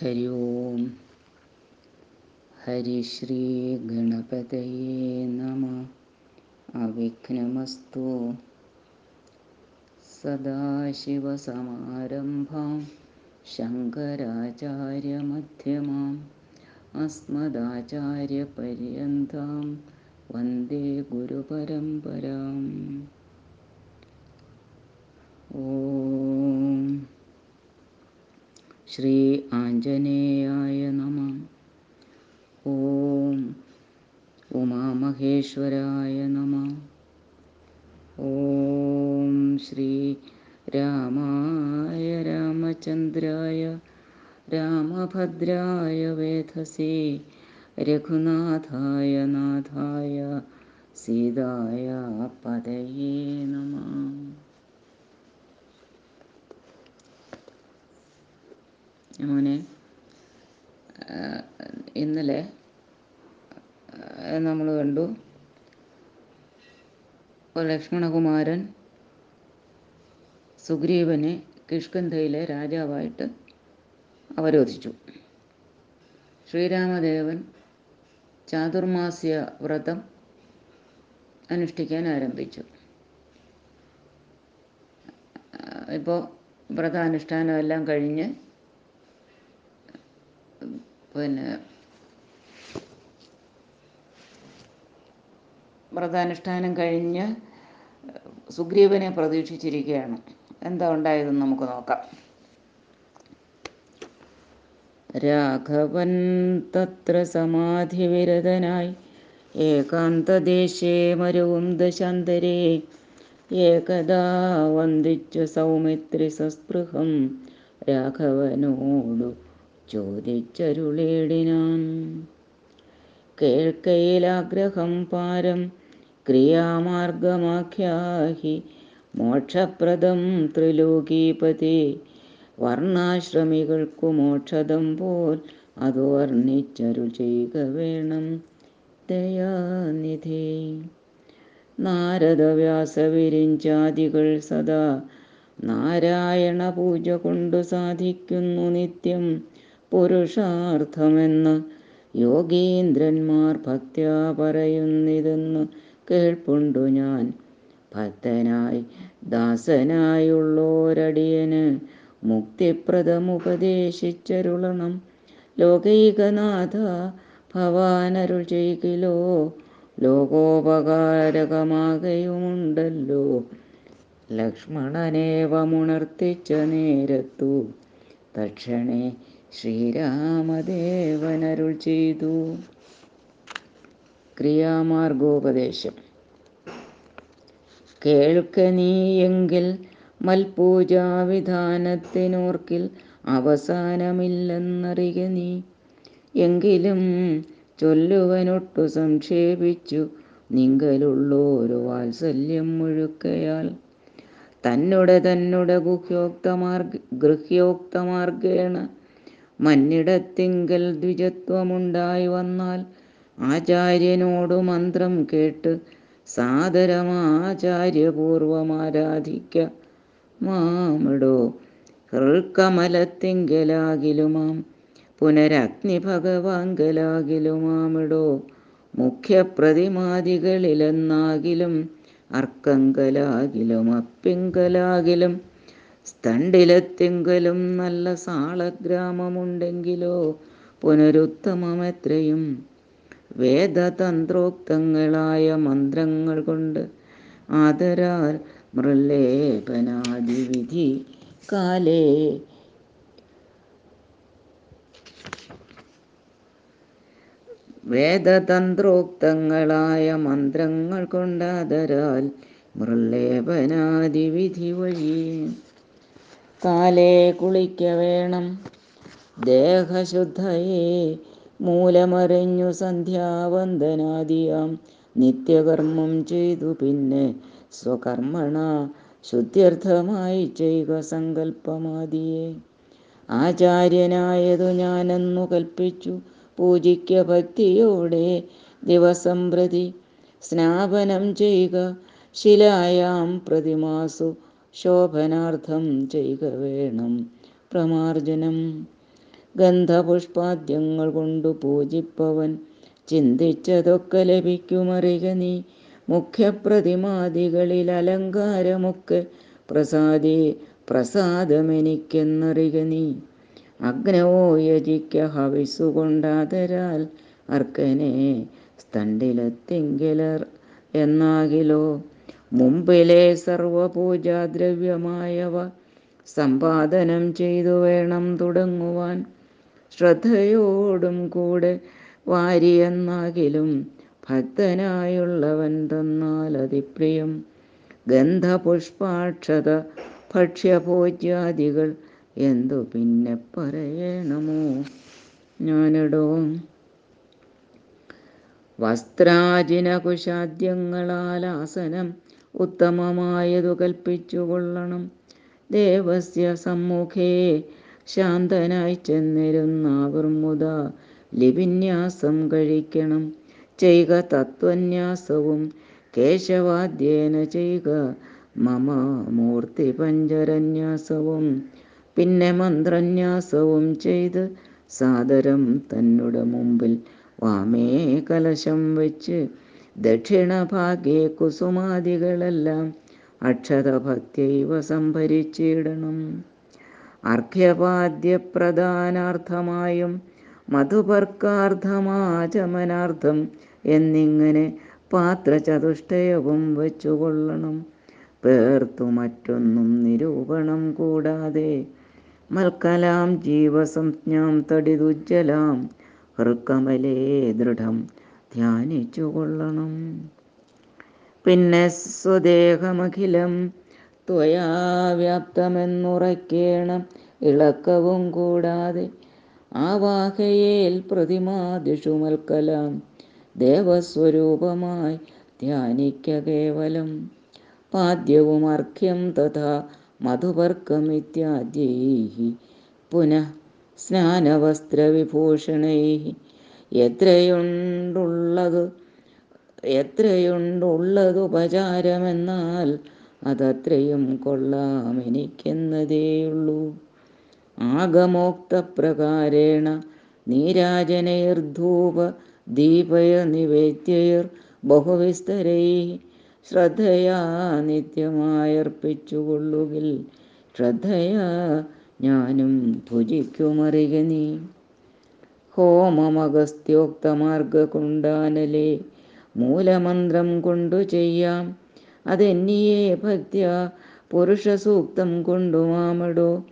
ഹരി ഓം ഹരിശ്രീ ഗണപതയേ നമ അവിഘ്നമസ്തു സദാശിവസമാരംഭാം ശങ്കരാചാര്യമധ്യമാം അസ്മദാചാര്യപര്യന്താം വന്ദേ ഗുരുപരമ്പരാം ഓം ശ്രീ ആഞ്ജനേയായ നമ. ഓം ഉമാമഹേശ്വരായ നമ. ഓം ശ്രീ രാമായ രാമചന്ദ്രായ രാമഭദ്രായ വേധസേ രഘുനാഥായ നാഥായ സീതായ പതയേ നമ. മോനെ ഇന്നലെ നമ്മൾ കണ്ടു ലക്ഷ്മണകുമാരൻ സുഗ്രീവനെ കിഷ്കന്ധയിലെ രാജാവായിട്ട് അവരോധിച്ചു. ശ്രീരാമദേവൻ ചാതുർമാസ്യ വ്രതം അനുഷ്ഠിക്കാൻ ആരംഭിച്ചു. ഇപ്പോൾ വ്രതാനുഷ്ഠാനം എല്ലാം കഴിഞ്ഞ് പിന്നെ വ്രതാനുഷ്ഠാനം കഴിഞ്ഞ് സുഗ്രീവനെ പ്രതീക്ഷിച്ചിരിക്കുകയാണ്. എന്താ ഉണ്ടായതെന്ന് നമുക്ക് നോക്കാം. രാഘവൻ തത്ര സമാധിവിരതനായി ഏകാന്തദേശേ മരുവും ദശാന്തരേ ഏകദാ വന്ദിച്ചു സൗമിത്രി സസ്പൃഹം രാഘവനോടു ചോദിച്ചരുളേടിനാൻ. കേൾക്കയിലാഗ്രഹം പാരം ക്രിയാമാർഗമാഖ്യാഹി. മോക്ഷപ്രദം ത്രിലോകീപതി. വർണാശ്രമികൾക്കു മോക്ഷദം പോൽ അത് വർണിച്ചരു ചെയ്യുക വേണം ദയാനിധി. നാരദവ്യാസ വിരിഞ്ചാദികൾ സദാ നാരായണ പൂജ കൊണ്ടു സാധിക്കുന്നു നിത്യം. പുരുഷാർത്ഥമെന്ന് യോഗീന്ദ്രന്മാർ ഭക്ത്യാ പറയുന്നിതെന്ന് കേൾപ്പുണ്ടു ഞാൻ. ഭക്തനായി ദാസനായുള്ളോരടിയന് മുക്തിപ്രദമുപദേശിച്ചരുളണം. ലോകൈകനാഥ ഭവാനരുൾ ചെയ്കിലോ ലോകോപകാരകമാകയുമുണ്ടല്ലോ. ലക്ഷ്മണനേവമുണർത്തിച്ച നേരത്തു. തക്ഷണേ ശ്രീരാമദേവനരുൾ ചെയ്തു. ക്രിയാമാർഗോപദേശം. കേൾക്ക നീയെങ്കിൽ മൽപൂജാവിധാനത്തിനോർക്കിൽ അവസാനമില്ലെന്നറിയ നീ. എങ്കിലും ചൊല്ലുവനൊട്ടു സംക്ഷേപിച്ചു നിങ്കലുള്ളോരു വാത്സല്യം മുഴുക്കയാൽ. തന്നുടെ തന്നുടെ ഗുഹ്യോക്തമാർഗ ഗൃഹ്യോക്തമാർഗേണ മന്നിടത്തിങ്കൽ ദ്വിജത്വമുണ്ടായി വന്നാൽ ആചാര്യനോടു മന്ത്രം കേട്ട് സാദരമാചാര്യപൂർവമാരാധിക്ക. മാമിടോ ഹൃക്കമലത്തിങ്കലാകിലുമാം പുനരഗ്നി ഭഗവാങ്കലാകിലുമാമിടോ മുഖ്യപ്രതിമാദികളിലെന്നാകിലും അർക്കങ്കലാകിലും അപ്പിങ്കലാകിലും സ്തണ്ടിലെത്തിങ്കലും നല്ല സാളഗ്രാമമുണ്ടെങ്കിലോ പുനരുത്തമമെത്രയും. വേദതന്ത്രോക്തങ്ങളായ മന്ത്രങ്ങൾ കൊണ്ട് ആദരാൽ മൃല്ലേപനാദിവിധി കാലേ. വേദതന്ത്രോക്തങ്ങളായ മന്ത്രങ്ങൾ കൊണ്ടാദരാൽ മൃല്ലേപനാദിവിധി വഴി കാലേ കുളിക്ക വേണം ദേഹശുദ്ധയെ മൂലമറിഞ്ഞു സന്ധ്യാവന്ദനാദിയാം. നിത്യകർമ്മം ചെയ്തു പിന്നെ സ്വകർമ്മണ ശുദ്ധ്യർത്ഥമായി ചെയ്യുക സങ്കല്പമാദിയെ. ആചാര്യനായതു ഞാനെന്നു കൽപ്പിച്ചു പൂജിക്ക ഭക്തിയോടെ ദിവസം പ്രതി സ്നാപനം ചെയ്യുക ശിലായാം പ്രതിമാസു ശോഭനാർത്ഥം ചെയ്യുക വേണം. പ്രമാർജനം. ഗന്ധപുഷ്പാദ്യങ്ങൾ കൊണ്ടു പൂജിപ്പവൻ. ചിന്തിച്ചതൊക്കെ ലഭിക്കുമറിക നീ. മുഖ്യപ്രതിമാദികളിൽ അലങ്കാരമൊക്കെ പ്രസാദി പ്രസാദമെനിക്കെന്നറിക നീ. അഗ്നവോ യജിക്ക ഹവിസുകൊണ്ടാതരാൽ അർക്കനെ സ്തണ്ടിലെത്തിങ്കിലർ എന്നാകിലോ? മുമ്പിലെ സർവപൂജാദ്രവ്യമായവ സമ്പാദനം ചെയ്തു വേണം തുടങ്ങുവാൻ. ശ്രദ്ധയോടും കൂടെ വാരിയെന്നാകിലും ഭക്തനായുള്ളവൻ തന്നാൽ അതിപ്രിയം. ഗന്ധപുഷ്പാക്ഷത ഭക്ഷ്യപൂജ്യാദികൾ എന്തു പിന്നെ പറയണമോ? ഞാനിടോ. വസ്ത്രാജിനകുശാദ്യങ്ങളാൽ ആസനം ഉത്തമമായതു കൽപ്പിച്ചു കൊള്ളണം ദേവസ്യ സമ്മുഖേ ശാന്തനായി ചെന്നിരുന്നാവർമുത ലിപിന്യാസം കഴിക്കണം. ചെയ്യുക തത്വന്യാസവും കേശവാദ്യേന ചെയ്യുക മമ മൂർത്തി പഞ്ചരന്യാസവും പിന്നെ മന്ത്രന്യാസവും ചെയ്ത് സാദരം തന്നുടെ മുമ്പിൽ വാമേ കലശം വെച്ച് ദക്ഷിണഭാഗ്യേ കുസുമാദികളെല്ലാം അക്ഷതഭക്തിവ സംഭരിച്ചിടണം. അർഘ്യപാദ്യപ്രധാനാർത്ഥമായും മധുപർക്കാർത്ഥമാചമനാർത്ഥം എന്നിങ്ങനെ പാത്രചതുഷ്ടയവും വെച്ചുകൊള്ളണം. പേർത്തു മറ്റൊന്നും നിരൂപണം കൂടാതെ മൽക്കലാം ജീവസംജ്ഞാം തടിതുജ്ജലാം ഹൃക്കമലേ ദൃഢം ധ്യാനിച്ചു കൊള്ളണം പിന്നെ സ്വദേഹമഖിലം ത്വയാ വ്യാപ്തമെന്നുറയ്ക്കേണം. ഇളക്കവും കൂടാതെ ആവാഹയേൽ പ്രതിമാദിഷു മൽക്കലാം ദേവസ്വരൂപമായി ധ്യാനിക്ക കേവലം. പാദ്യവും അർഘ്യം തഥാ മധുപർക്കമിത്യാദ്യൈ പുനഃ സ്നാനവസ്ത്രവിഭൂഷണൈ എത്രയുണ്ടുള്ളത്? എത്രയുണ്ടുള്ളതുപചാരമെന്നാൽ അതത്രയും കൊള്ളാം എനിക്കെന്നതേയുള്ളൂ. ആഗമോക്തപ്രകാരേണ നീരാജനൈർധൂപ ദീപയ നിവേദ്യർ ബഹുവിസ്തരൈ ശ്രദ്ധയാ നിത്യമായർപ്പിച്ചുകൊള്ളുകിൽ ശ്രദ്ധയാ ഞാനും ഭുജിക്കുമറിയ നീ. ഹോമമഗസ്ത്യോക്തമാർഗകുണ്ടാനലെ മൂലമന്ത്രം കൊണ്ടു ചെയ്യാം. അതെന്നിയേ ഭക്ത്യ പുരുഷസൂക്തം കൊണ്ടുമാമടോ.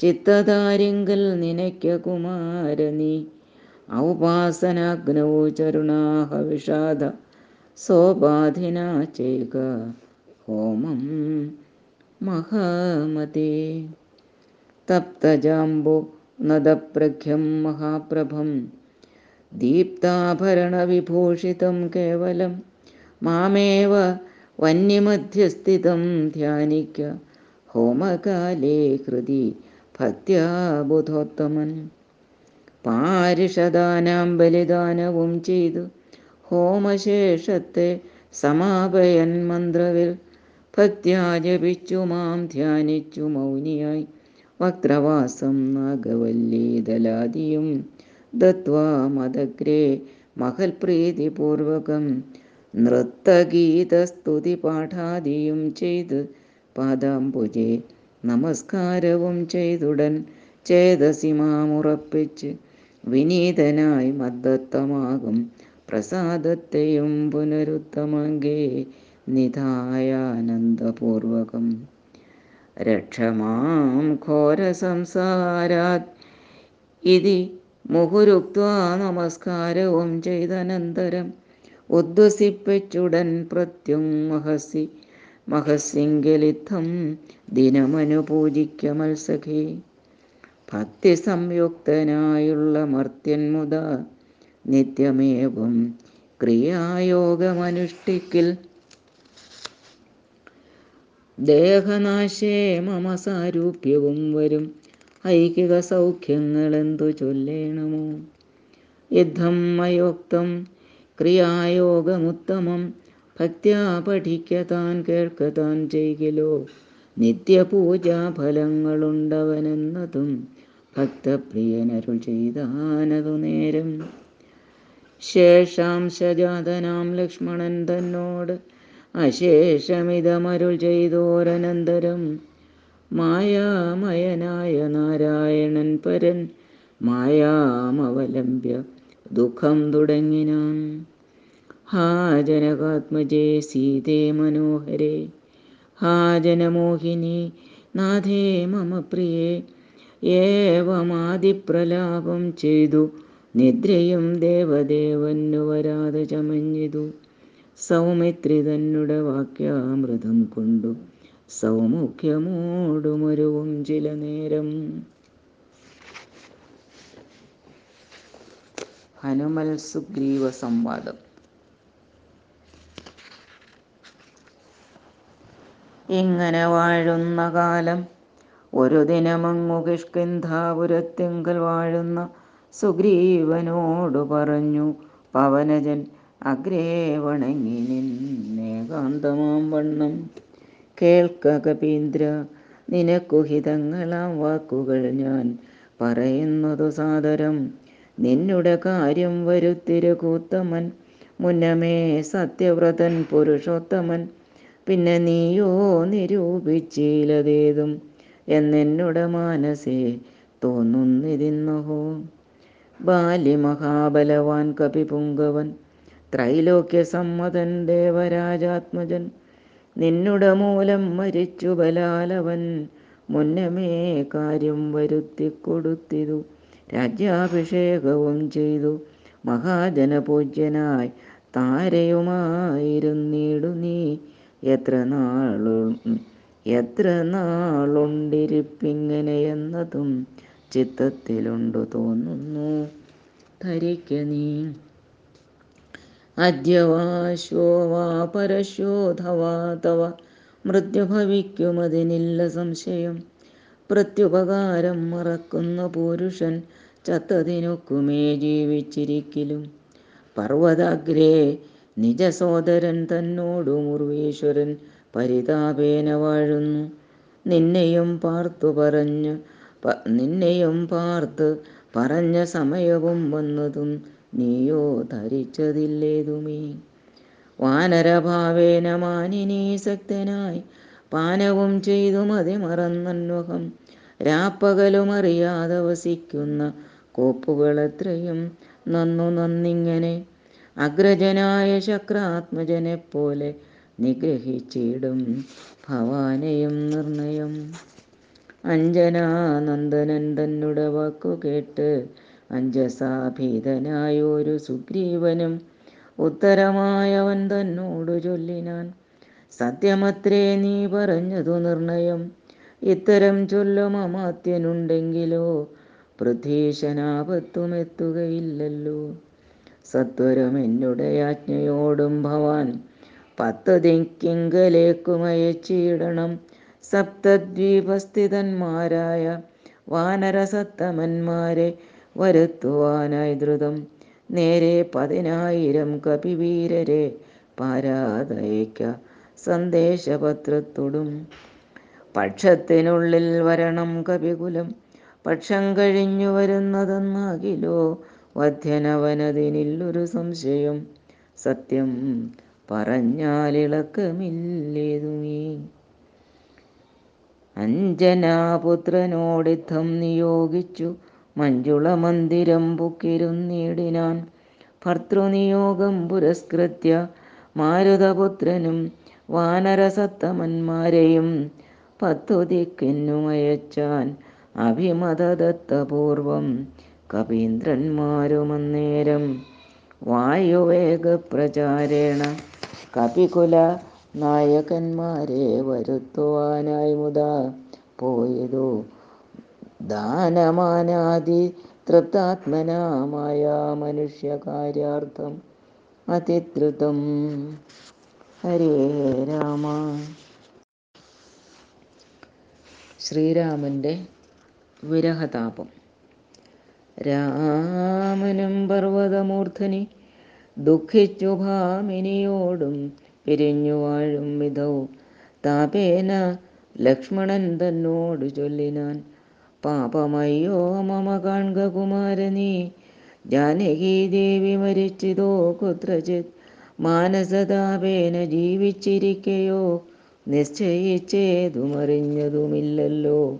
ചിത്തതാരിങ്കൽ നിനയ്ക്ക കുമാരനി. ഔപാസനാഗ്നൗ ചരുണാഹ വിഷാദ സോപാധിന ചെയ്യുക ഹോമം മഹാമതേ. തപ്തജാംബു നദപ്രഖ്യം മഹാപ്രഭം. ദീപ്താഭരണവിഭൂഷിതം കേവലം മാമേവ വന്യമധ്യസ്ഥിതം ധ്യാനിക്ക. ഹോമകാലേ ഹൃദി ഭക്ത്യാ ബുധോത്തമൻ പാരിഷദാനാം ബലിദാനവും ചെയ്തു. ഹോമശേഷത്തെ സമാപയൻ മന്ത്രവിൽ ഭക്ത്യാ ജപിച്ചു മാം ധ്യാനിച്ചു മൗനിയായി. വക്രവാസം നാഗവല്ലീതലാദിയും ദത്വാ മദഗ്രേ മഹൽപ്രീതിപൂർവകം നൃത്തഗീതസ്തുതി പാഠാദിയും ചെയ്ത് പാദാംബുജെ നമസ്കാരവും ചെയ്തുടൻ ചേതസി മാമുറപ്പിച്ച് വിനീതനായി മദ്ദത്തമാകും പ്രസാദത്തെയും പുനരുത്തമങ്കേ നിധായാനന്ദപൂർവകം. രക്ഷമാം ഘോരസംസാരാത് ഇതി മുഹുരുക്വാ നമസ്കാരവും ചെയ്തനന്തരം. ഉദ്വസിപ്പിച്ചുടൻ പ്രത്യും മഹസി മഹസിംഗലിത്തം ദിനമനുപൂജിക്ക മത്സഖി. ഭക്തി സംയുക്തനായുള്ള മർത്യന്മുത നിത്യമേവം ക്രിയായോഗമനുഷ്ഠിക്കിൽ ദേഹനാശേ മമ സാരൂപ്യവും വരും. ഐകിക സൗഖ്യങ്ങളെന്തു ചൊല്ലേണമോ? യുദ്ധം മയോക്തം ക്രിയായോഗമുത്തമം. ഭക്ത്യാ പഠിക്കതാൻ കേൾക്കതാൻ ചെയ്യലോ നിത്യപൂജാ ഫലങ്ങളുണ്ടവനെന്നതും ഭക്തപ്രിയനരുൾ ചെയ്താനതു നേരം. ശേഷാംശജാതനാം ലക്ഷ്മണൻ തന്നോട് അശേഷമിതമരുൾ ചെയ്തോരനന്തരം. മായാമയനായ നാരായണൻ പരൻ മായാമവലംബ്യ ദുഃഖം തുടങ്ങിനാൻ ഹാ ജനകാത്മജേ സീതേ മനോഹരേ ഹാ ജനമോഹിനി നാഥേ മമ പ്രിയേ. ഏവമാതിപ്രലാപം ചെയ്തു നിദ്രയും ദേവദേവന്നു വരാതെ ചമഞ്ഞിതു. സൗമിത്രി തന്നുട വാക്യാമൃതം കൊണ്ടു സൗമുഖ്യമോടുമൊരുവും ചില നേരം. ഹനുമൽ സുഗ്രീവ സംവാദം. ഇങ്ങനെ വാഴുന്ന കാലം ഒരു ദിനമങ്ങു കിഷ്കിന്ധാപുരത്തിങ്കൽ വാഴുന്ന സുഗ്രീവനോടു പറഞ്ഞു പവനജൻ അഗ്രേ വണങ്ങി നിന്നേകാന്തമാം വണ്ണം. കേൾക്ക കപീന്ദ്ര നിനക്കു ഹിതങ്ങളാം വാക്കുകൾ ഞാൻ പറയുന്നതു സാദരം. നിന്നുടെ കാര്യം വരുത്തിരകൂത്തമൻ മുന്നമേ സത്യവ്രതൻ പുരുഷോത്തമൻ. പിന്നെ നീയോ നിരൂപിച്ചീലതേതും എന്നെന്നുടെ മാനസേ തോന്നുന്നിതിന്നഹോ. ബാലി മഹാബലവാൻ കപിപുങ്കവൻ ത്രൈലോക്യ സമ്മതൻ ദേവരാജാത്മജൻ നിന്നുട മൂലം മരിച്ചു ബലാലവൻ മുന്നമേ കാര്യം വരുത്തിക്കൊടുത്തിതു. രാജ്യാഭിഷേകവും ചെയ്തു. മഹാജനപൂജ്യനായി താരയുമായിരുന്നിടു നീ. എത്ര നാളു എത്ര നാളുണ്ടിരിപ്പിങ്ങനെയെന്നതും ചിത്തത്തിലുണ്ടു തോന്നുന്നു. ധരിക്ക നീ. അദ്യവാശോ വാ പരശോധവാ തവ മൃത്യുഭവിക്കുമതിനില്ല സംശയം. പ്രത്യുപകാരം മറക്കുന്ന പുരുഷൻ ചത്തതിനൊക്കുമേ ജീവിച്ചിരിക്കലും. പർവതാഗ്രേ നിജസോദരൻ തന്നോടു മുർവീശ്വരൻ പരിതാപേന വാഴുന്നു. നിന്നെയും പാർത്തു പറഞ്ഞു നിന്നെയും പാർത്ത് പറഞ്ഞ സമയവും വന്നതും നീയോ ധരിച്ചതില്ലേതുമേ? വാനരഭാവേന മാനിനീ ശക്തനായി പാനവും ചെയ്തു മതി മറന്നന്വഹം രാപ്പകലുമറിയാതെ വസിക്കുന്ന കോപ്പുകളത്രയും നന്നു നന്നിങ്ങനെ അഗ്രജനായ ശക്രാത്മജനെ പോലെ നിഗ്രഹിച്ചിടും ഭവാനെയും നിർണയം. അഞ്ജനാനന്ദനൻ തന്നുടെ വാക്കു കേട്ട് അഞ്ജസാഭീതനായൊരു സുഗ്രീവനും ഉത്തരമായവൻ തന്നോടു ചൊല്ലിനാൻ. സത്യമത്രേ നീ പറഞ്ഞതു നിർണയം. ഇത്തരം ചൊല്ലും അമാത്യനുണ്ടെങ്കിലോ പൃഥ്വീശനാപത്തുമെത്തുകയില്ലല്ലോ സത്വരം എന്നുടെ ആജ്ഞയോടും ഭവാൻ പത്ത് ദിക്കിങ്കലേക്കുമയച്ചിടണം സപ്തദ്വീപസ്ഥിതന്മാരായ വാനരസത്തമന്മാരെ വരുത്തുവാനായി ദ്രുതം. നേരെ പതിനായിരം കപിവീരരെ പാരാതയക്ക സന്ദേശപത്രത്തോടും. പക്ഷത്തിനുള്ളിൽ വരണം കപികുലം. പക്ഷം കഴിഞ്ഞു വരുന്നതെന്നാകിലോ വധ്യനവനതിനില്ലൊരു സംശയം. സത്യം പറഞ്ഞാലിളക്കമില്ലേതുമീ. അഞ്ജനാപുത്രനോടിത്തം നിയോഗിച്ചു മഞ്ജുള മന്ദിരം പുക്കിരുന്നിടിനാൻ ഭർത്തൃനിയോഗം പുരസ്കൃത്യ മാരുതപുത്രനും വാനരസത്തമന്മാരെയും പത്തു ദിക്കിന്നുമയച്ചാൻ അഭിമതദത്തപൂർവം കപീന്ദ്രന്മാരുമന്നേരം വായുവേഗപ്രചാരേണ കപികുല നായകന്മാരെ വരുത്തുവാനായി മുതാ പോയതു ദാനമാനാദി തൃപ്താത്മനാമായ മനുഷ്യകാര്യാർത്ഥം അതിദ്രുതം. ഹരേ രാമ. ശ്രീരാമന്റെ വിരഹതാപം. രാമനും പർവതമൂർധനി ദുഃഖിച്ചു ഭാമിനിയോടും പിരിഞ്ഞു വാഴും വിധവും. താപേന ലക്ഷ്മണൻ തന്നോട് ചൊല്ലിനാൻ പാപമയ്യോ മമ കാൺക കുമാരനീ ദേവി മരിച്ചിതോ കുത്രചിത് മാനസതാപേന ജീവിച്ചിരിക്കയോ. നിശ്ചയിച്ചേതുമറിഞ്ഞതുമില്ലല്ലോ.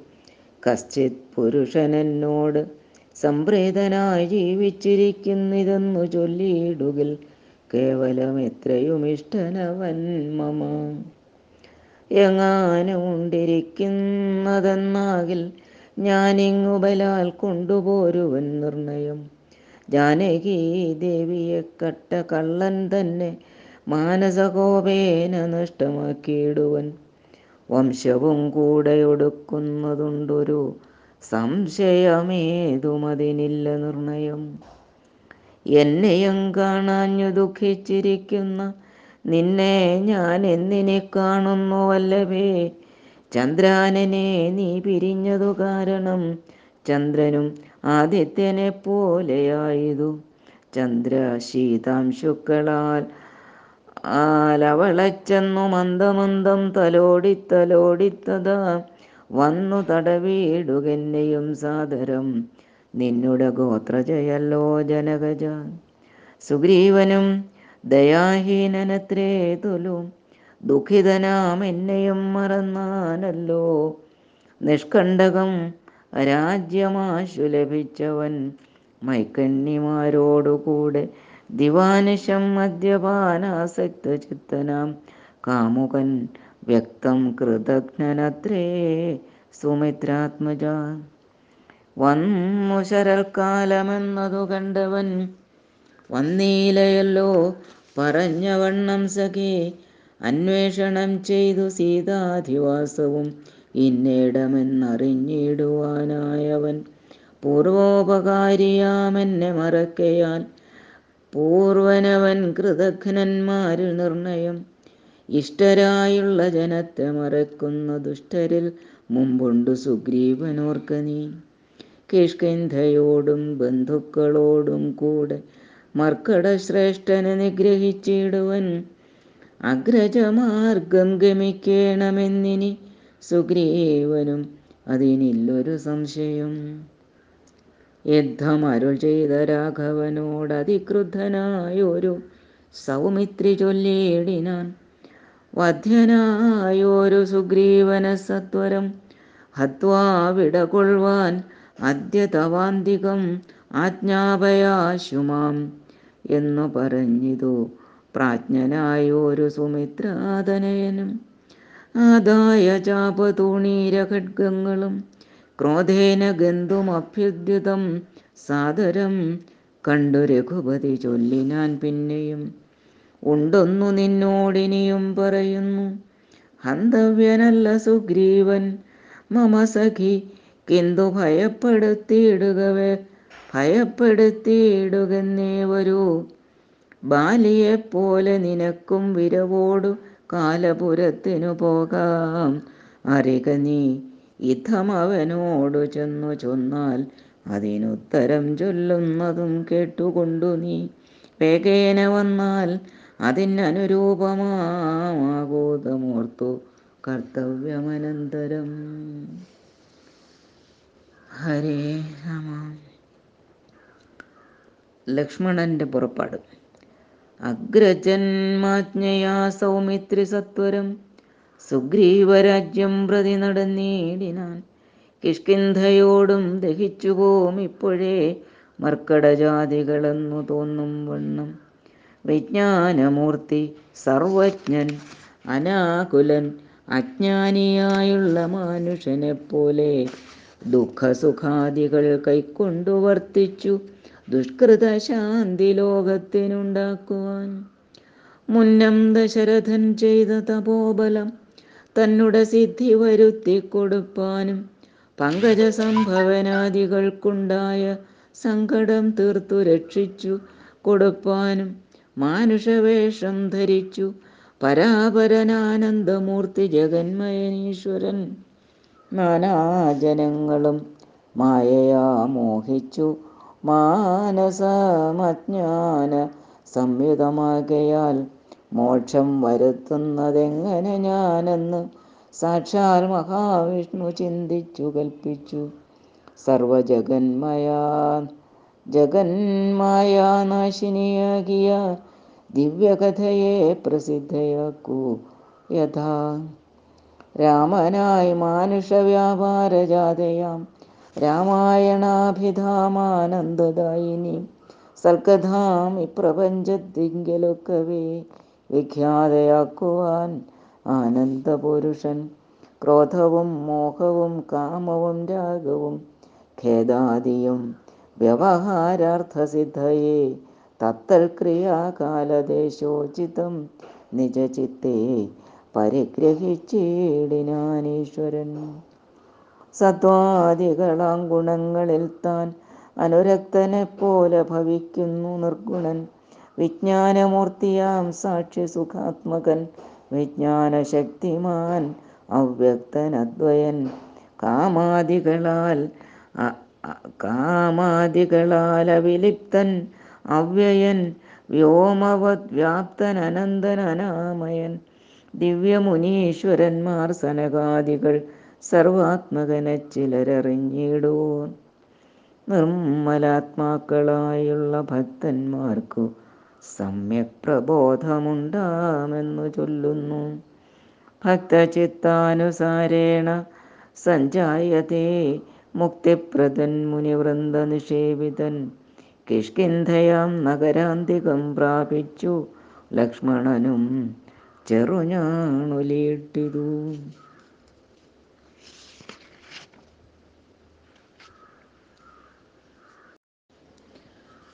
കശ്ചിത് പുരുഷനെന്നോട് സംപ്രീതനായി ജീവിച്ചിരിക്കുന്നിതെന്നു ചൊല്ലിയിടുകിൽ കേവലം എത്രയും ഇഷ്ടനവൻ മമ. എങ്ങാനുണ്ടിരിക്കുന്നതെന്നാകിൽ ഞാനിങ്ങു ബലാൽ കൊണ്ടുപോരുവൻ നിർണയം. ജാനകി ദേവിയെ കട്ട കള്ളൻ തന്നെ മാനസകോപേന നഷ്ടമാക്കിയിടുവൻ. വംശവും കൂടെ ഒടുക്കുന്നതുണ്ടൊരു സംശയമേതുമതിനില്ല നിർണയം. എന്നെയും കാണാഞ്ഞു ദുഃഖിച്ചിരിക്കുന്ന നിന്നെ ഞാൻ എന്നിനെ കാണുന്നു വല്ലഭേ ചന്ദ്രാനനെ നീ പിരിഞ്ഞതു കാരണം ചന്ദ്രനും ആദിത്യനെ പോലെയായതു. ചന്ദ്ര ശീതാംശുക്കളാൽ ആലവളച്ചെന്നു മന്ദമന്ദം തലോടിത്തലോടിത്തതാ. വന്നു തടവീടുകെന്നെയും സാദരം. നിന്നുടെ ഗോത്രജയല്ലോ ജനകജ. സുഗ്രീവനും ദയാഹീനനത്രേ തുലു. ദുഃഖിതനാം എന്നെയും മറന്നാനല്ലോ. നിഷ്കണ്ടകം രാജ്യമാശു ലഭിച്ചവൻ മൈക്കണ്ണിമാരോടുകൂടെ ദിവാനിശം മദ്യപാനാസക്ത ചിത്തനാം കാമുകൻ വ്യക്തം കൃതജ്ഞനത്രേ സുമിത്രാത്മജ. വന്നു ശരൽക്കാലമെന്നതു കണ്ടവൻ വന്നീലയല്ലോ. പറഞ്ഞവണ്ണം സഖി അന്വേഷണം ചെയ്തു സീതാധിവാസവും ഇന്നിടമെന്നറിഞ്ഞിടുവാനായവൻ. പൂർവോപകാരിയാമെന്നെ മറക്കയാൽ പൂർവനവൻ കൃതഘ്നന്മാരിൽ നിർണയം. ഇഷ്ടരായുള്ള ജനത്തെ മറക്കുന്ന ദുഷ്ടരിൽ മുമ്പുണ്ടു സുഗ്രീവനോർക്ക നീ. കിഷ്കിന്ധയോടും ബന്ധുക്കളോടും കൂടെ മർക്കടശ്രേഷ്ഠനെ നിഗ്രഹിച്ചിടുവൻ. അഗ്രജമാർഗം ഗമിക്കണമെന്നിനി സുഗ്രീവനും അതിനില്ലൊരു സംശയം. യുദ്ധം അരുൾ ചെയ്ത രാഘവനോട് അതിക്രുദ്ധനായൊരു സൗമിത്രി ചൊല്ലിയിടിനാൻ വധ്യനായൊരു സുഗ്രീവന സത്വരം ഹത്വാ വിടകൊള്ളുവാൻ അദ്യതവാന്തികം ആജ്ഞാപയാശുമാം എന്നു പറഞ്ഞിതു പ്രാജ്ഞനായൊരു സുമിത്രാതനയനും ആദായ ചാപതൂണീര ഖഡ്ഗങ്ങളും ക്രോധേന ഗന്ധുമഭ്യുദ്യുതം സാദരം കണ്ടു രഘുപതി ചൊല്ലിനാൻ പിന്നെയും ഉണ്ടൊന്നു നിന്നോടിനിയും പറയുന്നു ഹന്തവ്യനല്ല സുഗ്രീവൻ മമ സഖി കിന്തു ഭയപ്പെടുത്തിയിടുകവേ ഭയപ്പെടുത്തിയിടുകന്നേ വരൂ. ബാലിയെപ്പോലെ നിനക്കും വിരവോടു കാലപുരത്തിനു പോകാം. അറിക നീ ഇതമവനോടു ചെന്നു ചൊന്നാൽ അതിനുത്തരം ചൊല്ലുന്നതും കേട്ടുകൊണ്ടു നീ. വേഗേന വന്നാൽ അതിനനുരൂപമാകൂതമോർത്തു കർത്തവ്യമനന്തരം. ഹരേ രാമ. ലക്ഷ്മണന്റെ പുറപ്പാട്. അഗ്രജന്മാജ്ഞയാ സൗമിത്രി സത്വരം. സുഗ്രീവരാജ്യം പ്രതി നടന്നേടിനാൻ കിഷ്കിന്ധയോടും ദഹിച്ചുപോം ഇപ്പോഴേ മർക്കടജാതികളെന്നു തോന്നും വണ്ണം. വിജ്ഞാനമൂർത്തി സർവജ്ഞൻ അനാകുലൻ അജ്ഞാനിയായുള്ള മനുഷ്യനെപ്പോലെ ദുഃഖസുഖാദികൾ കൈക്കൊണ്ടു വർത്തിച്ചു. ദുഷ്കൃത ശാന്തി ലോകത്തിനുണ്ടാക്കുവാൻ. മുന്നം ദശരഥൻ ചെയ്ത തപോബലം തന്നുടെ സിദ്ധി വരുത്തി കൊടുപ്പാനും പങ്കജ സംഭവനാദികൾക്കുണ്ടായ സങ്കടം തീർത്തു രക്ഷിച്ചു കൊടുപ്പാനും മാനുഷവേഷം ധരിച്ചു പരാപരനാനന്ദമൂർത്തി ജഗന്മയനീശ്വരൻ. നാനാജനങ്ങളും മായയാ മോഹിച്ചു മാനസമജ്ഞാന സംയുതമാകയാൽ മോക്ഷം വരുത്തുന്നതെങ്ങനെ ഞാനെന്ന് സാക്ഷാൽ മഹാവിഷ്ണു ചിന്തിച്ചു കൽപ്പിച്ചു. സർവജഗന്മയാ ജഗന്മായാനാശിനിയാകിയ ദിവ്യകഥയെ പ്രസിദ്ധയാക്കൂ യഥാ. രാമനായി മാനുഷവ്യാപാരജാതയാം രാമായണാഭിധാമാനന്ദദായിനി. സൽക്കഥാം ഇപ്രപഞ്ചത്തിങ്കലൊക്കവേ വിഖ്യാതയാക്കുവാൻ ആനന്ദപുരുഷൻ. ക്രോധവും മോഹവും കാമവും രാഗവും ഖേദാദിയും വ്യവഹാരാർത്ഥസിദ്ധയെ. തത്തൽ ക്രിയാകാലദേശോചിതം നിജചിത്തേ. പരിഗ്രഹിച്ചിടിനാനീശ്വരൻ. സത്വാദികളാം ഗുണങ്ങളിൽ താൻ അനുരക്തനെ പോലെ ഭവിക്കുന്നു നിർഗുണൻ. വിജ്ഞാനമൂർത്തിയാം സാക്ഷി സുഖാത്മകൻ. വിജ്ഞാനശക്തിമാൻ അവ്യക്തൻ അദ്വയൻ കാമാദികളാൽ കാമാദികളാൽ അവിലിപ്തൻ അവ്യയൻ. വ്യോമവത് വ്യാപ്തൻ അനന്തൻ അനാമയൻ ദിവ്യമുനീശ്വരന്മാർ സനകാദികൾ. സർവാത്മകനെ ചിലരറിഞ്ഞിടൂ നിർമ്മലാത്മാക്കളായുള്ള ഭക്തന്മാർക്കു സമ്യക് പ്രബോധമുണ്ടാമെന്നു ചൊല്ലുന്നു. ഭക്തചിത്താനുസാരേണ സഞ്ജായതേ മുക്തിപ്രദൻ മുനിവൃന്ദ നിഷേവിതൻ. കിഷ്കിന്ധയാം നഗരാന്തികം പ്രാപിച്ചു. ലക്ഷ്മണനും ചെറുഞാണുലിയിട്ടിതു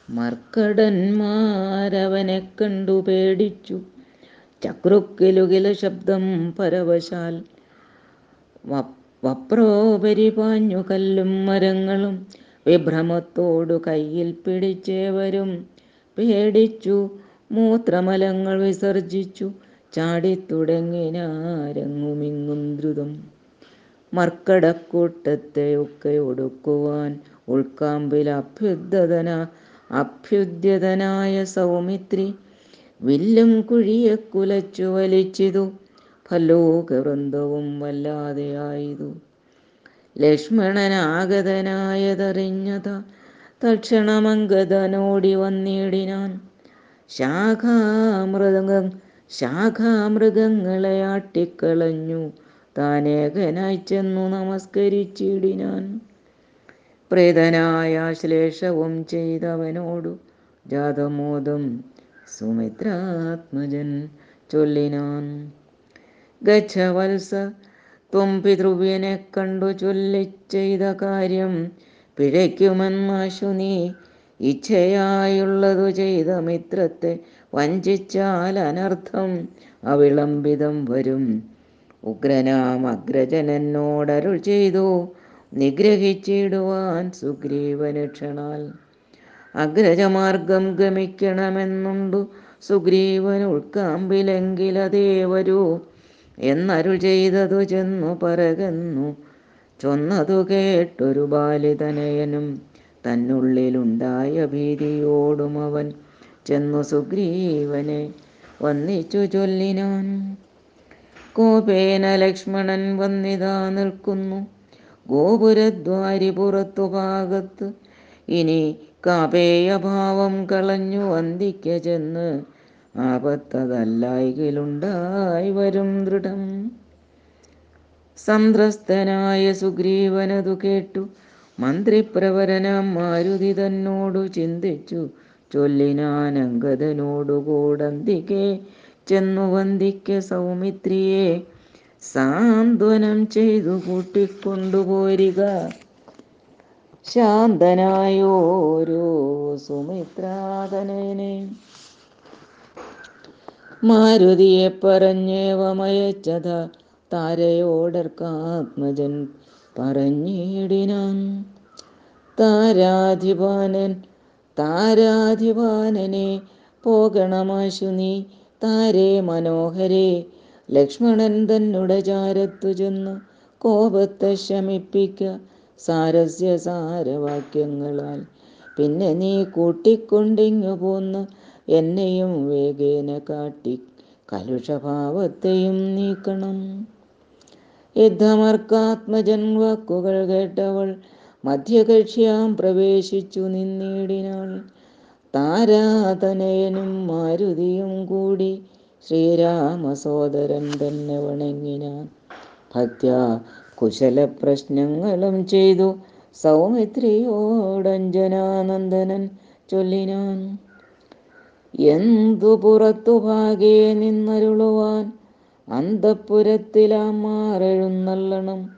മർക്കടന്മാരവനെ കണ്ടു പേടിച്ചു. ചക്രുക്കിലുകില ശബ്ദം പരവശാൽ വപ്രോപരിപാഞ്ഞു വപ്രോപരി പാഞ്ഞു കല്ലും മരങ്ങളും വിഭ്രമത്തോടു കയ്യിൽ പിടിച്ചേവരും. പേടിച്ചു മൂത്രമലങ്ങൾ വിസർജിച്ചു ചാടിത്തുടങ്ങിനാരങ്ങുമിങ്ങും ദ്രുതം. മർക്കടക്കൂട്ടത്തെ ഒക്കെ ഒടുക്കുവാൻ ഉൾക്കാമ്പിൽ അഭ്യുദ്ധതന അഭ്യുദ്യതനായ സൗമിത്രി വില്ലും കുഴിയെ കുലച്ചു വലിച്ചിതു. ഫലോകവൃന്ദവും വല്ലാതെയായതു ലക്ഷ്മണനാഗതനായതറിഞ്ഞത തക്ഷണമംഗതനോടി വന്നിടിനാൻ. ശാഖാമൃഗ ശാഖാമൃഗങ്ങളെ ആട്ടിക്കളഞ്ഞു. താനേകനായി ചെന്നു നമസ്കരിച്ചിടിനാൻ. പ്രീതനായ ശ്ലേഷവും ചെയ്തവനോടു ജാതമോദം. സുമിത്രാത്മജൻ ചൊല്ലിനാൻ. ഗച്ഛവത്സ ത്വം പിതൃവ്യനെ കണ്ടു ചൊല്ലിച്ചെയ്ത കാര്യം പിഴയ്ക്കുമെന്നാശു നീ ഇച്ഛയായുള്ളതു ചെയ്ത മിത്രത്തെ വഞ്ചിച്ചാൽ അനർത്ഥം അവിളംബിതം വരും. ഉഗ്രനാം അഗ്രജനോടരുൾ ചെയ്തു നിഗ്രഹിച്ചിടുവാൻ സുഗ്രീവനക്ഷണാൽ. അഗ്രജമാർഗം ഗമിക്കണമെന്നുണ്ടു സുഗ്രീവൻ ഉൾക്കാമ്പിലെങ്കിലതേ വരൂ എന്നരുൾ ചെയ്തതു ചെന്നു പറകന്നു. ചൊന്നതു കേട്ടൊരു ബാലിതനയനും തന്നുള്ളിലുണ്ടായ ഭീതിയോടും അവൻ ചെന്നു സുഗ്രീവനെ വന്നിച്ചു ചൊല്ലിനാൻ. കോപേന ലക്ഷ്മണൻ വന്നിതാ നിൽക്കുന്നു. ഗോപുരദ്വാരി പുറത്തു ഭാഗത്ത്. ഇനി കാപേയഭാവം കളഞ്ഞു വന്ദിക്ക ചെന്ന്. ആപത്തതല്ലായികിലുണ്ടായി വരും ദൃഢം. സന്ത്രസ്തനായ സുഗ്രീവനതു കേട്ടു. മന്ത്രിപ്രവരനം മാരുതി തന്നോടു ചിന്തിച്ചു. ചൊല്ലിനാൻ അങ്കദനോടുകൂടന്തികെ ചെന്നു വന്ദിക്ക സൗമിത്രിയെ സാന്ത്വനം ചെയ്തു കൂട്ടിക്കൊണ്ടുപോരിക ശാന്തനായോരോ സുമിത്രാതനെ മാരുതിയെ പറഞ്ഞേവമയച്ചത താരയോടർക്കാത്മജൻ പറഞ്ഞിടിനാൻ. താരാധിപാനൻ താരാധിപാനനെ പോകണമാശു നീ താരേ മനോഹരേ ലക്ഷ്മണൻ തന്നുടെ ചാരത്തു ചെന്ന് കോപത്തെ ശമിപ്പിക്ക സാരസ്യ സാരവാക്യങ്ങളാൽ പിന്നെ നീ കൂട്ടിക്കൊണ്ടിങ്ങു പോന്ന് എന്നെയും വേഗേന കാട്ടി കലുഷഭാവത്തെയും നീക്കണം. യുദ്ധമർക്കാത്മജൻ വാക്കുകൾ കേട്ടവൾ മധ്യകക്ഷ്യാം പ്രവേശിച്ചു നിന്നിടിനാൾ. താരാതനയനും മാരുതിയും കൂടി ശ്രീരാമസോദരൻ തന്നെ വണങ്ങിനാൻ ഭക്യ കുശല പ്രശ്നങ്ങളും ചെയ്തു. സൗമിത്രിയോടഞ്ജനാനന്ദനൻ ചൊല്ലിനാൻ എന്തു പുറത്തു ഭാഗേ നിന്നരുളുവാൻ അന്തപ്പുരത്തിലാം മാറെഴുന്നള്ളണം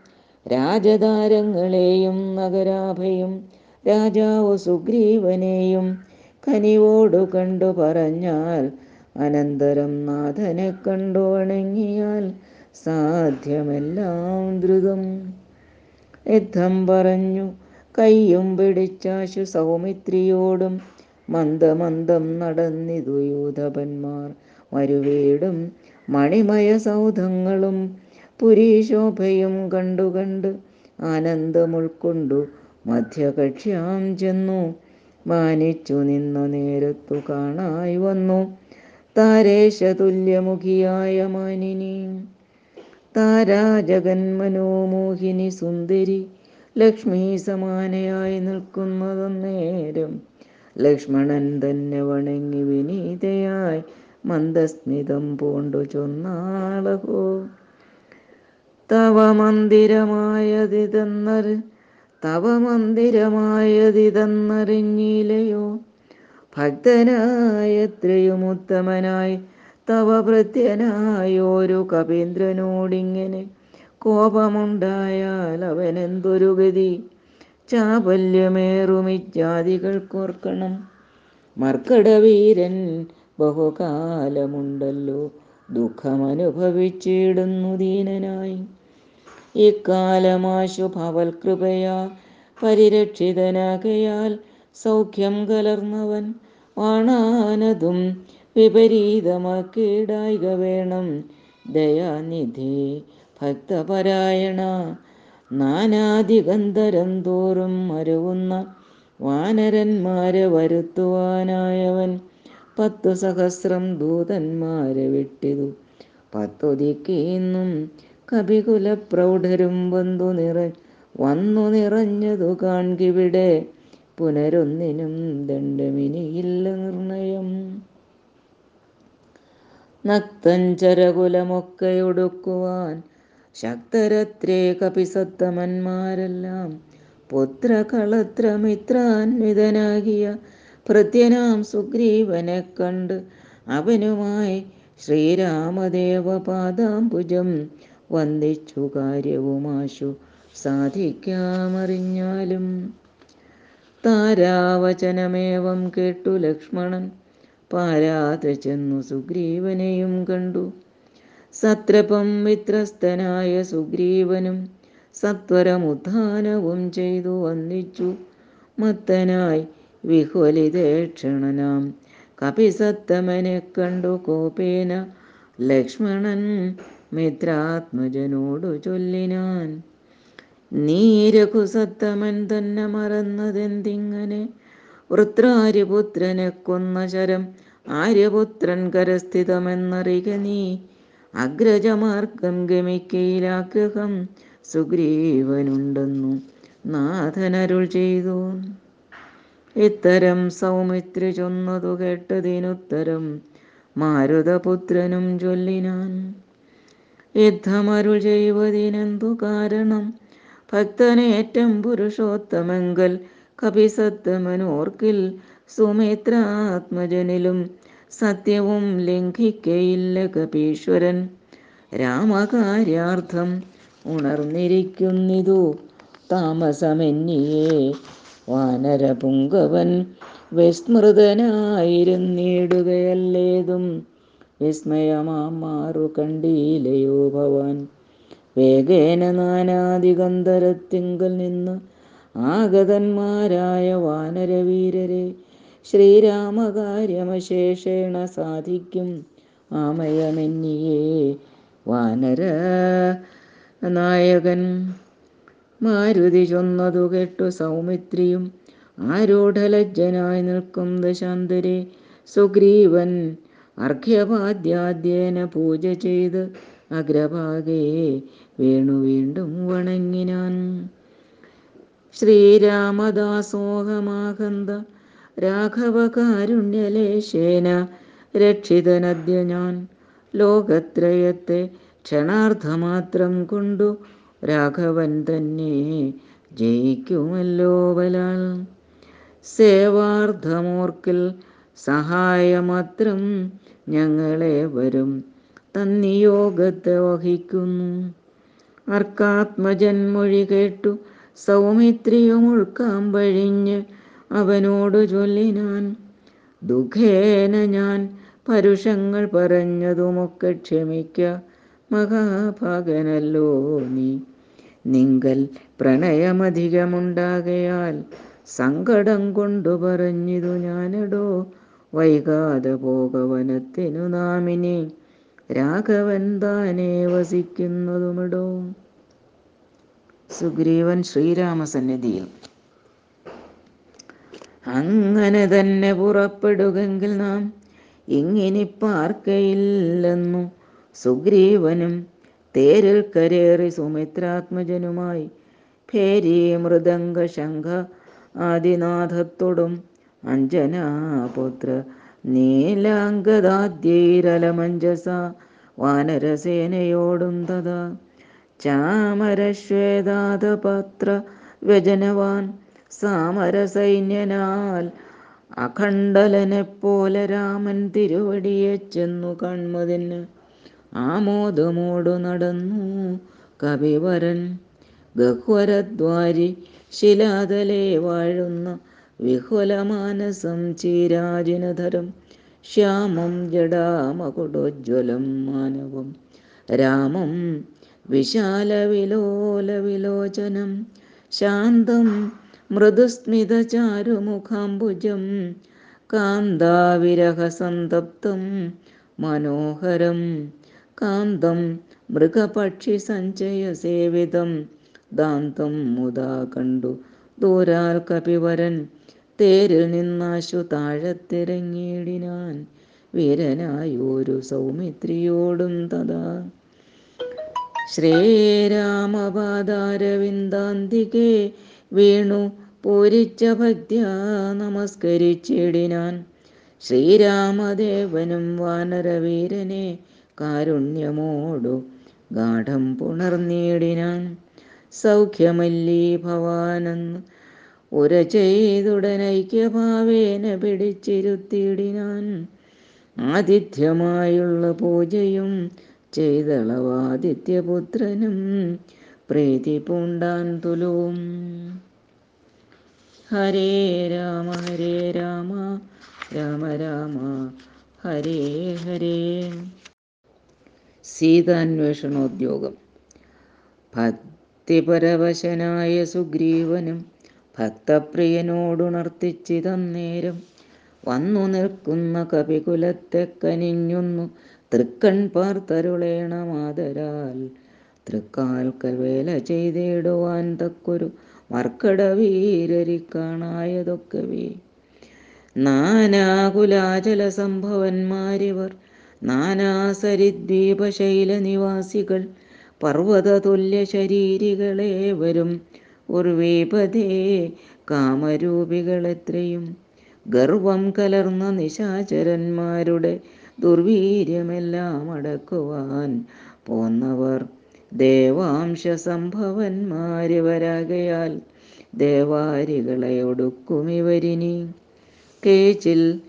രാജതാരങ്ങളെയും നഗരാഭയും രാജാവ് സുഗ്രീവനെയും കനിവോടു കണ്ടു പറഞ്ഞാൽ അനന്തരം നാഥനെ കണ്ടു വണങ്ങിയാൽ സാധ്യമെല്ലാം ദ്രുതം. യുദ്ധം പറഞ്ഞു കയ്യും പിടിച്ചാശു സൗമിത്രിയോടും മന്ദമന്ദം നടന്നിതു യൂതപന്മാർ. മരുവീടും മണിമയ സൗധങ്ങളും പുരീശോഭയും കണ്ടു കണ്ട് ആനന്ദമുൾക്കൊണ്ടു മധ്യകക്ഷ്യാം ചെന്നു. മാനിച്ചു നിന്ന നേരത്തു കാണായി വന്നു. താരേശതുല്യമുഖിയായ മാനിനി. താരാജഗന്മനോമോഹിനി സുന്ദരി ലക്ഷ്മി സമാനയായി നിൽക്കുന്നതന്നേരം ലക്ഷ്മണൻ തന്നെ വണങ്ങി വിനീതയായി മന്ദസ്മിതം പൂണ്ടു ചൊന്നാളഹോ. തവ മന്ദിരമായതിതെന്നറി തവ മന്ദിരമായതിതെന്നറിഞ്ഞില്ലയോ ഭക്തനായത്രയും ഉത്തമനായി തവ ഒരു കപീന്ദ്രനോടിങ്ങനെ കോപമുണ്ടായാൽ അവനെന്തൊരു ഗതി? ചാപല്യമേറുമിത്യാദികൾക്കോർക്കണം മർക്കടവീരൻ ബഹുകാലമുണ്ടല്ലോ ദുഃഖമനുഭവിച്ചിടുന്നു ദീനനായി. ഇക്കാലമാശു ഭവൽകൃപയാ പരിരക്ഷിതനാകയാൽ സൗഖ്യം കലർന്നവൻ വാണാനതും വിപരീതമാക്കിയിടായിക വേണം. ദയാനിധി ഭക്തപരായണ നാനാദിഗന്ധരം തോറും മരുവുന്ന വാനരന്മാരെ വരുത്തുവാനായവൻ പത്തു സഹസ്രം ദൂതന്മാരെ വിട്ടിതു. പത്തൊതിക്കേന്നും കപികുല പ്രൗഢരും വന്നു നിറ വന്നു നിറഞ്ഞതു കാൺകിവിടെ. പുനരൊന്നിനും ദണ്ഡമിനിയില്ല നിർണയം. നക്തഞ്ചരകുലമൊക്കെ ഒടുക്കുവാൻ ശക്തരത്രേ കപിസത്തമന്മാരെല്ലാം പുത്രകളത്രമിത്രാൻവിതനാകിയ പ്രത്യനാം സുഗ്രീവനെ കണ്ട് അവനുമായി ശ്രീരാമദേവപാദാംബുജം വന്ദിച്ചു കാര്യവുമാശു സാധിക്കാമറിഞ്ഞാലും. താരാവചനമേവം കേട്ടു ലക്ഷ്മണൻ. പാരാതെ ചെന്നു സുഗ്രീവനെയും കണ്ടു. സത്രപം മിത്രസ്ഥനായ സുഗ്രീവനും സത്വരമുദ്ധാനവും ചെയ്തു വന്ദിച്ചു. മത്തനായി വിഹ്വലിതേക്ഷണനാം കപിസത്തമനെ കണ്ടു കോപേന. ലക്ഷ്മണൻ മിത്രാത്മജനോടു ചൊല്ലിനാൻ. നീ രഘുസത്തമൻ തന്നെ മറന്നതെന്തിങ്ങനെ? വൃത്രാര്യപുത്രനെ കൊന്ന ശരം ആര്യപുത്രൻ കരസ്ഥിതമെന്നറിക നീ. അഗ്രജമാർഗം ഗമിക്കയിലാഗ്രഹം സുഗ്രീവനുണ്ടെന്നു നാഥനരുൾ ചെയ്തു. ഇത്തരം സൗമിത്രി ചൊന്നതു കേട്ടതിനുത്തരം മാരുതപുത്രനും ചൊല്ലിനാൻ. യുദ്ധമരുൾ ചെയ്വതിനെന്തു കാരണം? ഭക്തനേറ്റം പുരുഷോത്തമങ്കൽ. കപിസത്തമനോർക്കിൽ സുമിത്രാത്മജനിലും സത്യവും ലംഘിക്കയില്ല കപീശ്വരൻ. രാമകാര്യാർത്ഥം ഉണർന്നിരിക്കുന്നിതു. താമസമെന്നിയേ വാനരപുങ്കവൻ വിസ്മൃതനായിരുന്നിടുകയല്ലേതും. വിസ്മയമാറു കണ്ടീലയോ ഭവാൻ. വേഗേന നാനാദിഗന്ധരത്തിങ്കൽ നിന്ന് ആഗതന്മാരായ വാനരവീരരെ ശ്രീരാമകാര്യമശേഷേണ സാധിക്കും ആമയമെന്നിയേ വാനര നായകൻ. മാരുതി ചൊന്നതു കേട്ടു സൗമിത്രിയും ആരൂഢലജ്ജനായി നിൽക്കും ദശാന്തരെ. സുഗ്രീവൻ അർഘ്യപാദ്യാദ്യേന പൂജ ചെയ്ത് അഗ്രഭാഗേ വീണു വീണ്ടും വണങ്ങിനാൻ. ശ്രീരാമദാസോഹമാകന്ത രാഘവകാരുണ്യലേശേന രക്ഷിതനദ്യ ഞാൻ ലോകത്രയത്തെ ക്ഷണാർത്ഥമാത്രം കൊണ്ടു രാഘവൻ തന്നെ ജയിക്കുമല്ലോ ബലാൽ. സേവാർത്ഥമോർക്കിൽ സഹായമാത്രം ഞങ്ങളെ വരും തന്നിയോഗത്തെ വഹിക്കുന്നു. അർക്കാത്മജന്മൊഴി കേട്ടു. സൗമിത്രിയും വഴിഞ്ഞ് അവനോട് ചൊല്ലിനാൻ. ദുഃഖേന ഞാൻ പരുഷങ്ങൾ പറഞ്ഞതുമൊക്കെ ക്ഷമിക്ക. മഹാഭാഗനല്ലോ നീ. നിങ്കൽ പ്രണയമധികമുണ്ടാകയാൽ സങ്കടം കൊണ്ടു പറഞ്ഞിതു ഞാനടോ. വൈകാതെ പോകവനത്തിനു നാമിനി. രാഘവൻ താനേ വസിക്കുന്നതുമിടോ. സുഗ്രീവൻ ശ്രീരാമസന്നിധിയിൽ അങ്ങനെ തന്നെ പുറപ്പെടുകെങ്കിൽ നാം ഇങ്ങിനി പാർക്കയില്ലെന്നു സുഗ്രീവനും തേരിൽ കരേറി സുമിത്രാത്മജനുമായി ഭേരി മൃദംഗ ശംഖ ആദിനാഥത്തോടും അഞ്ജനാപുത്ര നീലാംഗദാദ്യൈരലമഞ്ജസ വാനരസേനയോടും തഥാ ചാമരശ്വേതാതപത്ര വ്യജനവാൻ സാമരസൈന്യനാൽ അഖണ്ഡലനെപ്പോലെ രാമൻ തിരുവടിയെ ചെന്നു കൺമതിന് ആമോദമോടു നടന്നു കവിവരൻ ഗഹ്വരദ്വാരി ശിലാതലേ വാഴുന്ന വിഹുലമാനസം ചീരാജിനധരം. ശ്യാമം ജടാമകുടോജ്വലം മാനവം. രാമം വിശാലവിലോലവിലോചനം. ശാന്തം മൃദുസ്മിതചാരുമുഖാംബുജം. കാന്താവിരഹസന്തപ്തം മനോഹരം. കാന്തം മൃഗപക്ഷി മൃഗപക്ഷിസഞ്ചയസേവിതം. ദാന്തം മുതാ കണ്ടു. ദൂരാൽ കപിവരൻ തേരിൽ നിന്നാശു താഴത്തിറങ്ങിയിടിനാൻ വീരനായൊരു സൗമിത്രിയോടും തഥാ. ശ്രീരാമപാദാരവിന്ദാന്തികെ വീണു പൂരിച്ച ഭക്ത നമസ്കരിച്ചിടിനാൻ. ശ്രീരാമദേവനും വാനരവീരനെ കാരുണ്യമോടു ഗാഠം പുണർന്നിടിനാൻ. സൗഖ്യമല്ലീ ഭവാനെന്ന് ഉര ചെയ്തുടനൈക്യഭാവേന പിടിച്ചിരുത്തിയിടിനാൻ. ആതിഥ്യമായുള്ള പൂജയും ചെയ്തളവാദിത്യപുത്രനും പ്രീതി പൂണ്ടാൻ തുലവും. ഹരേ രാമ ഹരേ രാമ രാമ രാമ ഹരേ ഹരേ. സീതാന്വേഷണോദ്യോഗം. ഭക്തിപരവശനായ സുഗ്രീവനും ഭക്തപ്രിയനോടുണർത്തിച്ചിതന്നേരം വന്നു നിൽക്കുന്ന കപികുലത്തെ കനിഞ്ഞുന്നു തൃക്കൺ പാർത്തരുളേണ മാതരാൽ. തൃക്കാൽക്കൽ വേല ചെയ്തിടുവാൻ തക്കൊരു മർക്കട വീരരിക്കാണായതൊക്കവേ നാനാകുലാചല സംഭവന്മാരിവർ നാനാസരിദ്വീപശൈല നിവാസികൾ പർവത തുല്യ ശരീരികളേവരും ഉർവീപതേ കാമരൂപികളെത്രയും. ഗർവം കലർന്ന നിശാചരന്മാരുടെ ദുർവീര്യമെല്ലാം അടക്കുവാൻ പോന്നവർ ദേവാംശ സംഭവന്മാരിവരാകയാൽ ദേവാരികളെ ഒടുക്കുമിവരിനി. കേച്ചിൽ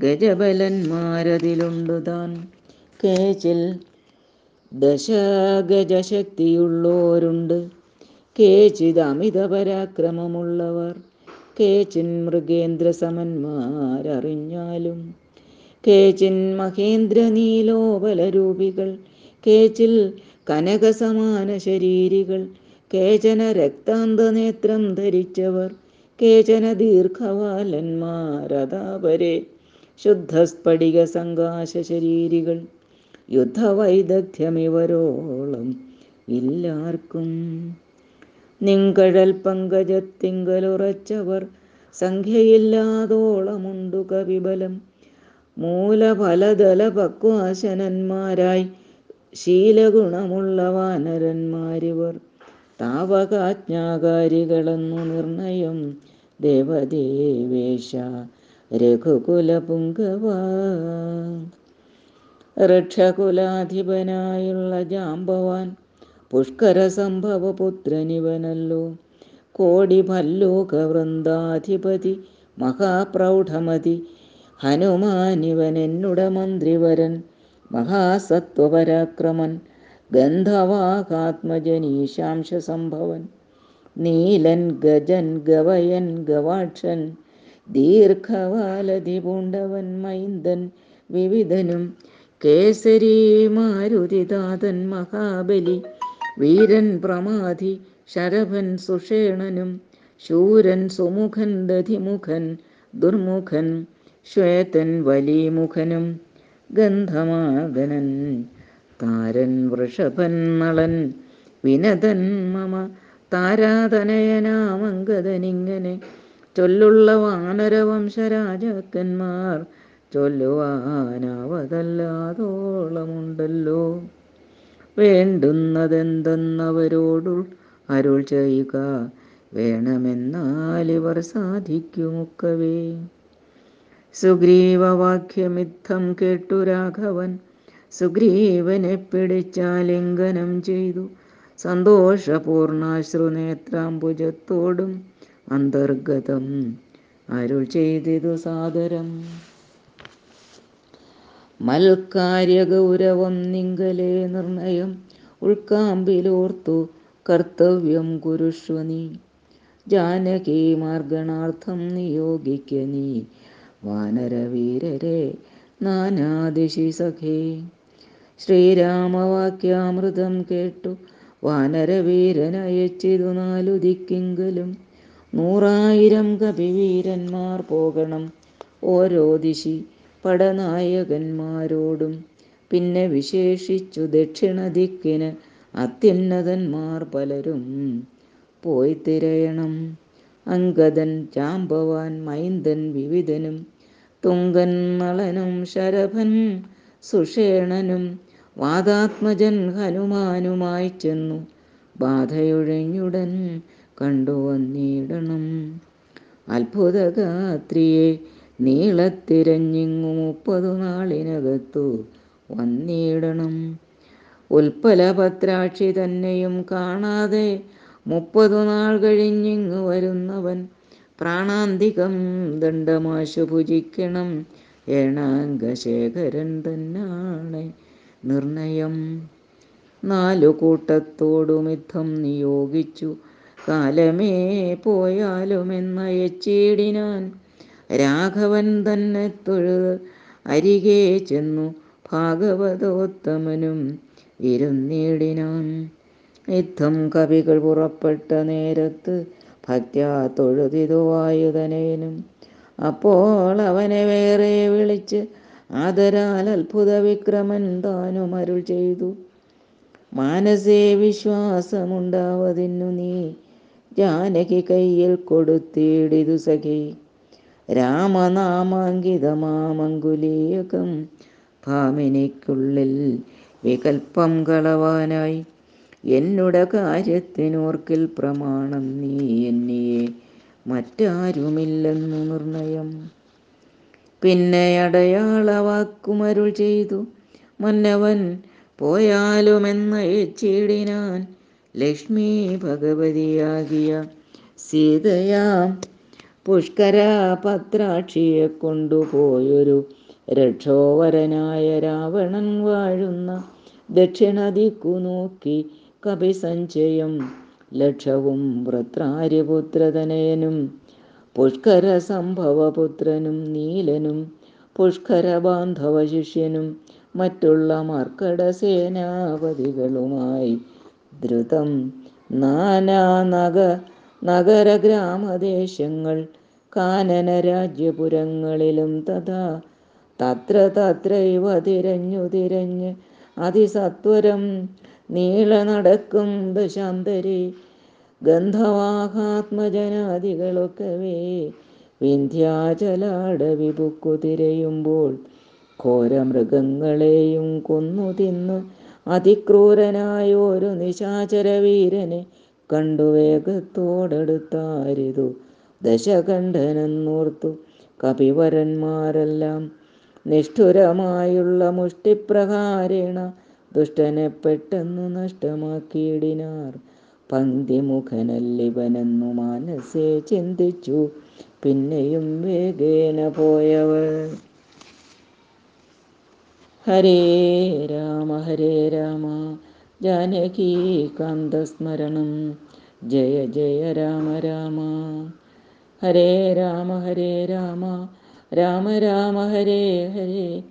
ഗജബലന്മാരതിലുണ്ടുതാൻ. കേച്ചിൽ ദശഗജശക്തിയുള്ളോരുണ്ട്. കേച്ചിത് അമിത പരാക്രമമുള്ളവർ കേച്ചിൻ മൃഗേന്ദ്ര സമന്മാരറിഞ്ഞാലും കേചിൻ മഹേന്ദ്ര നീലോപലരൂപികൾ കേച്ചിൽ കനകസമാന ശരീരികൾ കേചന രക്താന്തനേത്രം ധരിച്ചവർ കേചന ദീർഘവാലന്മാരതാപരെ ശുദ്ധസ്ഫടിക സങ്കാശ ശരീരികൾ യുദ്ധവൈദഗ്ധ്യമിവരോളം ഇല്ലാർക്കും. നിങ്കഴൽ പങ്കജത്തിങ്കലുറച്ചവർ സംഖ്യയില്ലാതോളമുണ്ടു കവിബലം. മൂലഫലതല പക്വാശനന്മാരായി ശീലഗുണമുള്ള വാനരന്മാരിവർ താവകാജ്ഞാകാരികളെന്നു നിർണയം ദേവദേവേശ രഘുകുലപുങ്കവ. ഋക്ഷകുലാധിപനായുള്ള ജാമ്പവാൻ പുഷ്കര സംഭവ പുത്രനിവനല്ലോ കോടി ഭല്ലോക വൃന്ദാധിപതി മഹാപ്രൗഢമതി. ഹനുമാനിവൻ എന്നുട മന്ത്രിവരൻ മഹാസത്വപരാക്രമൻ ഗന്ധവാഹാത്മജനീശാംശ സംഭവൻ നീലൻ ഗജൻ ഗവയൻ ഗവാക്ഷൻ ദീർഘവാലതി പൂണ്ടവൻ മൈന്ദൻ വിവിധനും. കേസരി മാരുതിദാതൻ മഹാബലി വീരൻ പ്രമാധി ശരഭൻ സുഷേണനും ശൂരൻ സുമുഖൻ ദധിമുഖൻ ദുർമുഖൻ ശ്വേതൻ വലിമുഖനും ഗന്ധമാകനൻ താരൻ വൃഷഭൻ നളൻ വിനതൻ മമ താരാതനയനാമങ്കദനിങ്ങനെ ചൊല്ലുള്ള വാനരവംശരാജാക്കന്മാർ ചൊല്ലുവാനാവതല്ലാതോളമുണ്ടല്ലോ. വേണ്ടുന്നതെന്തെന്നവരോടു അരുൾ ചെയ്യുക. വേണമെന്നാൽ ഇവർ സാധിക്കുമൊക്കവേ. സുഗ്രീവവാക്യമിത്തം കേട്ടു രാഘവൻ. സുഗ്രീവനെ പിടിച്ചാലിംഗനം ചെയ്തു. സന്തോഷപൂർണാശ്രുനേത്രാംബുജത്തോടും അന്തർഗതം അരുൾ ചെയ്തിതു സാദരം. മൽക്കാര്യഗൗരവം നിങ്കലേ നിർണയം. ഉൾക്കാമ്പിലോർത്തു കർത്തവ്യം കുരുഷ്വനി ജാനകി മാർഗണാർത്ഥം നിയോഗിക്ക നീ. വാനരവീരരെ നാനാദിശി സഖേ. ശ്രീരാമവാക്യാമൃതം കേട്ടു. വാനരവീരനയച്ചിതു നാലു ദിക്കിങ്കലും നൂറായിരം കപിവീരന്മാർ പോകണം ഓരോ ദിശി പടനായകന്മാരോടും പിന്നെ വിശേഷിച്ചു ദക്ഷിണ ദിക്കിന് അത്യുന്നതന്മാർ പലരും പോയി തിരയണം. അങ്കദൻ ചാമ്പവാൻ മൈന്ദൻ വിവിധനും തുങ്കൻ നളനും ശരഭൻ സുഷേണനും വാദാത്മജൻ ഹനുമാനുമായി ചെന്നു ബാധയൊഴിഞ്ഞുടൻ കണ്ടുവന്നിടണം. അത്ഭുതഗാത്രിയെ നീളത്തിരഞ്ഞിങ്ങു മുപ്പതു നാളിനകത്തു വന്നിടണം. ഉൽപ്പലപത്രാക്ഷി തന്നെയും കാണാതെ മുപ്പതു നാൾ കഴിഞ്ഞിങ്ങു വരുന്നവൻ പ്രാണാന്തികം ദണ്ഡമാശു ഭുജിക്കണം. ഏണാംഗശേഖരൻ തന്നാണ് നിർണയം. നാലു കൂട്ടത്തോടുമിത്തം നിയോഗിച്ചു. കാലമേ പോയാലും പോയാലുമെന്നയച്ചിടിനാൻ രാഘവൻ തന്നെ തൊഴു. അരികെ ചെന്നു ഭാഗവതോത്തമനും ഇരുന്നിടിനാൻ യുദ്ധം കവികൾ പുറപ്പെട്ട നേരത്ത് ഭക്യാ തൊഴുതിതു വായുധനേനും. അപ്പോൾ അവനെ വേറെ വിളിച്ച് ആദരാൽ അത്ഭുത വിക്രമൻ താനും അരുൾ ചെയ്തു. മാനസേ വിശ്വാസമുണ്ടാവതിന്നു നീ ജാനകി കയ്യിൽ കൊടുത്തിടിതു സഖി. രാമനാമാങ്കിതമാമങ്കുലീയകം ഭാമിനിക്കുള്ളിൽ വികൽപ്പം കളവാനായി. എന്നുട കാര്യത്തിനോർക്കിൽ പ്രമാണം നീ എന്നിയെ മറ്റാരുമില്ലെന്നു നിർണയം. പിന്നെ അടയാളവാക്കുമരുൾ ചെയ്തു. മന്നവൻ പോയാലുമെന്നയച്ചിടിനാൻ ലക്ഷ്മി ഭഗവതിയാകിയ സീതയാം പുഷ്കര പത്രാക്ഷിയെ കൊണ്ടുപോയൊരു രക്ഷോവരനായ രാവണൻ വാഴുന്ന ദക്ഷിണദിക്കു നോക്കി കപിസഞ്ചയം ലക്ഷവും വൃത്രാര്യപുത്രതനയനും പുഷ്കര സംഭവപുത്രനും നീലനും പുഷ്കര ബാന്ധവ ശിഷ്യനും മറ്റുള്ള മർക്കട സേനാപതികളുമായി ദ്രുതം നാനാ നഗ നഗര ഗ്രാമദേശങ്ങൾ കാനന രാജ്യപുരങ്ങളിലും തഥാ തത്ര തത്രൈവ തിരഞ്ഞു തിരഞ്ഞ് അതിസത്വരം നീള നടക്കും ദശാന്തരി. ഗന്ധവാഹാത്മജനാദികളൊക്കവേ വിന്ധ്യാചലാട വിപുക്കു തിരയുമ്പോൾ ഘോരമൃഗങ്ങളെയും കൊന്നു തിന്നു അതിക്രൂരനായ ഒരു നിശാചര വീരനെ കണ്ടു വേഗത്തോടടുത്താരിതു. ദശകണ്ഠനെന്നോർത്തു. കപിവരന്മാരെല്ലാം നിഷ്ഠുരമായുള്ള മുഷ്ടിപ്രകാരേണ ദുഷ്ടനെ പെട്ടെന്നു നഷ്ടമാക്കിയിടിനാർ. പന്തിമുഖനല്ലിവനെന്നു മാനസേ ചിന്തിച്ചു. പിന്നെയും വേഗേന പോയവൾ. ഹരേ രാമ ഹരേ രാമ. ജാനകീ കാന്തസ്മരണം. ജയ ജയ രാമ രാമ. ഹരേ രാമ ഹരേ രാമ. രാമ രാമ ഹരേ ഹരേ.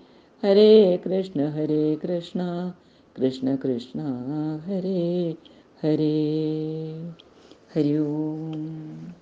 ഹരേ കൃഷ്ണ ഹരേ കൃഷ്ണ. കൃഷ്ണ കൃഷ്ണ ഹരേ ഹരേ. ഹരി ഓം.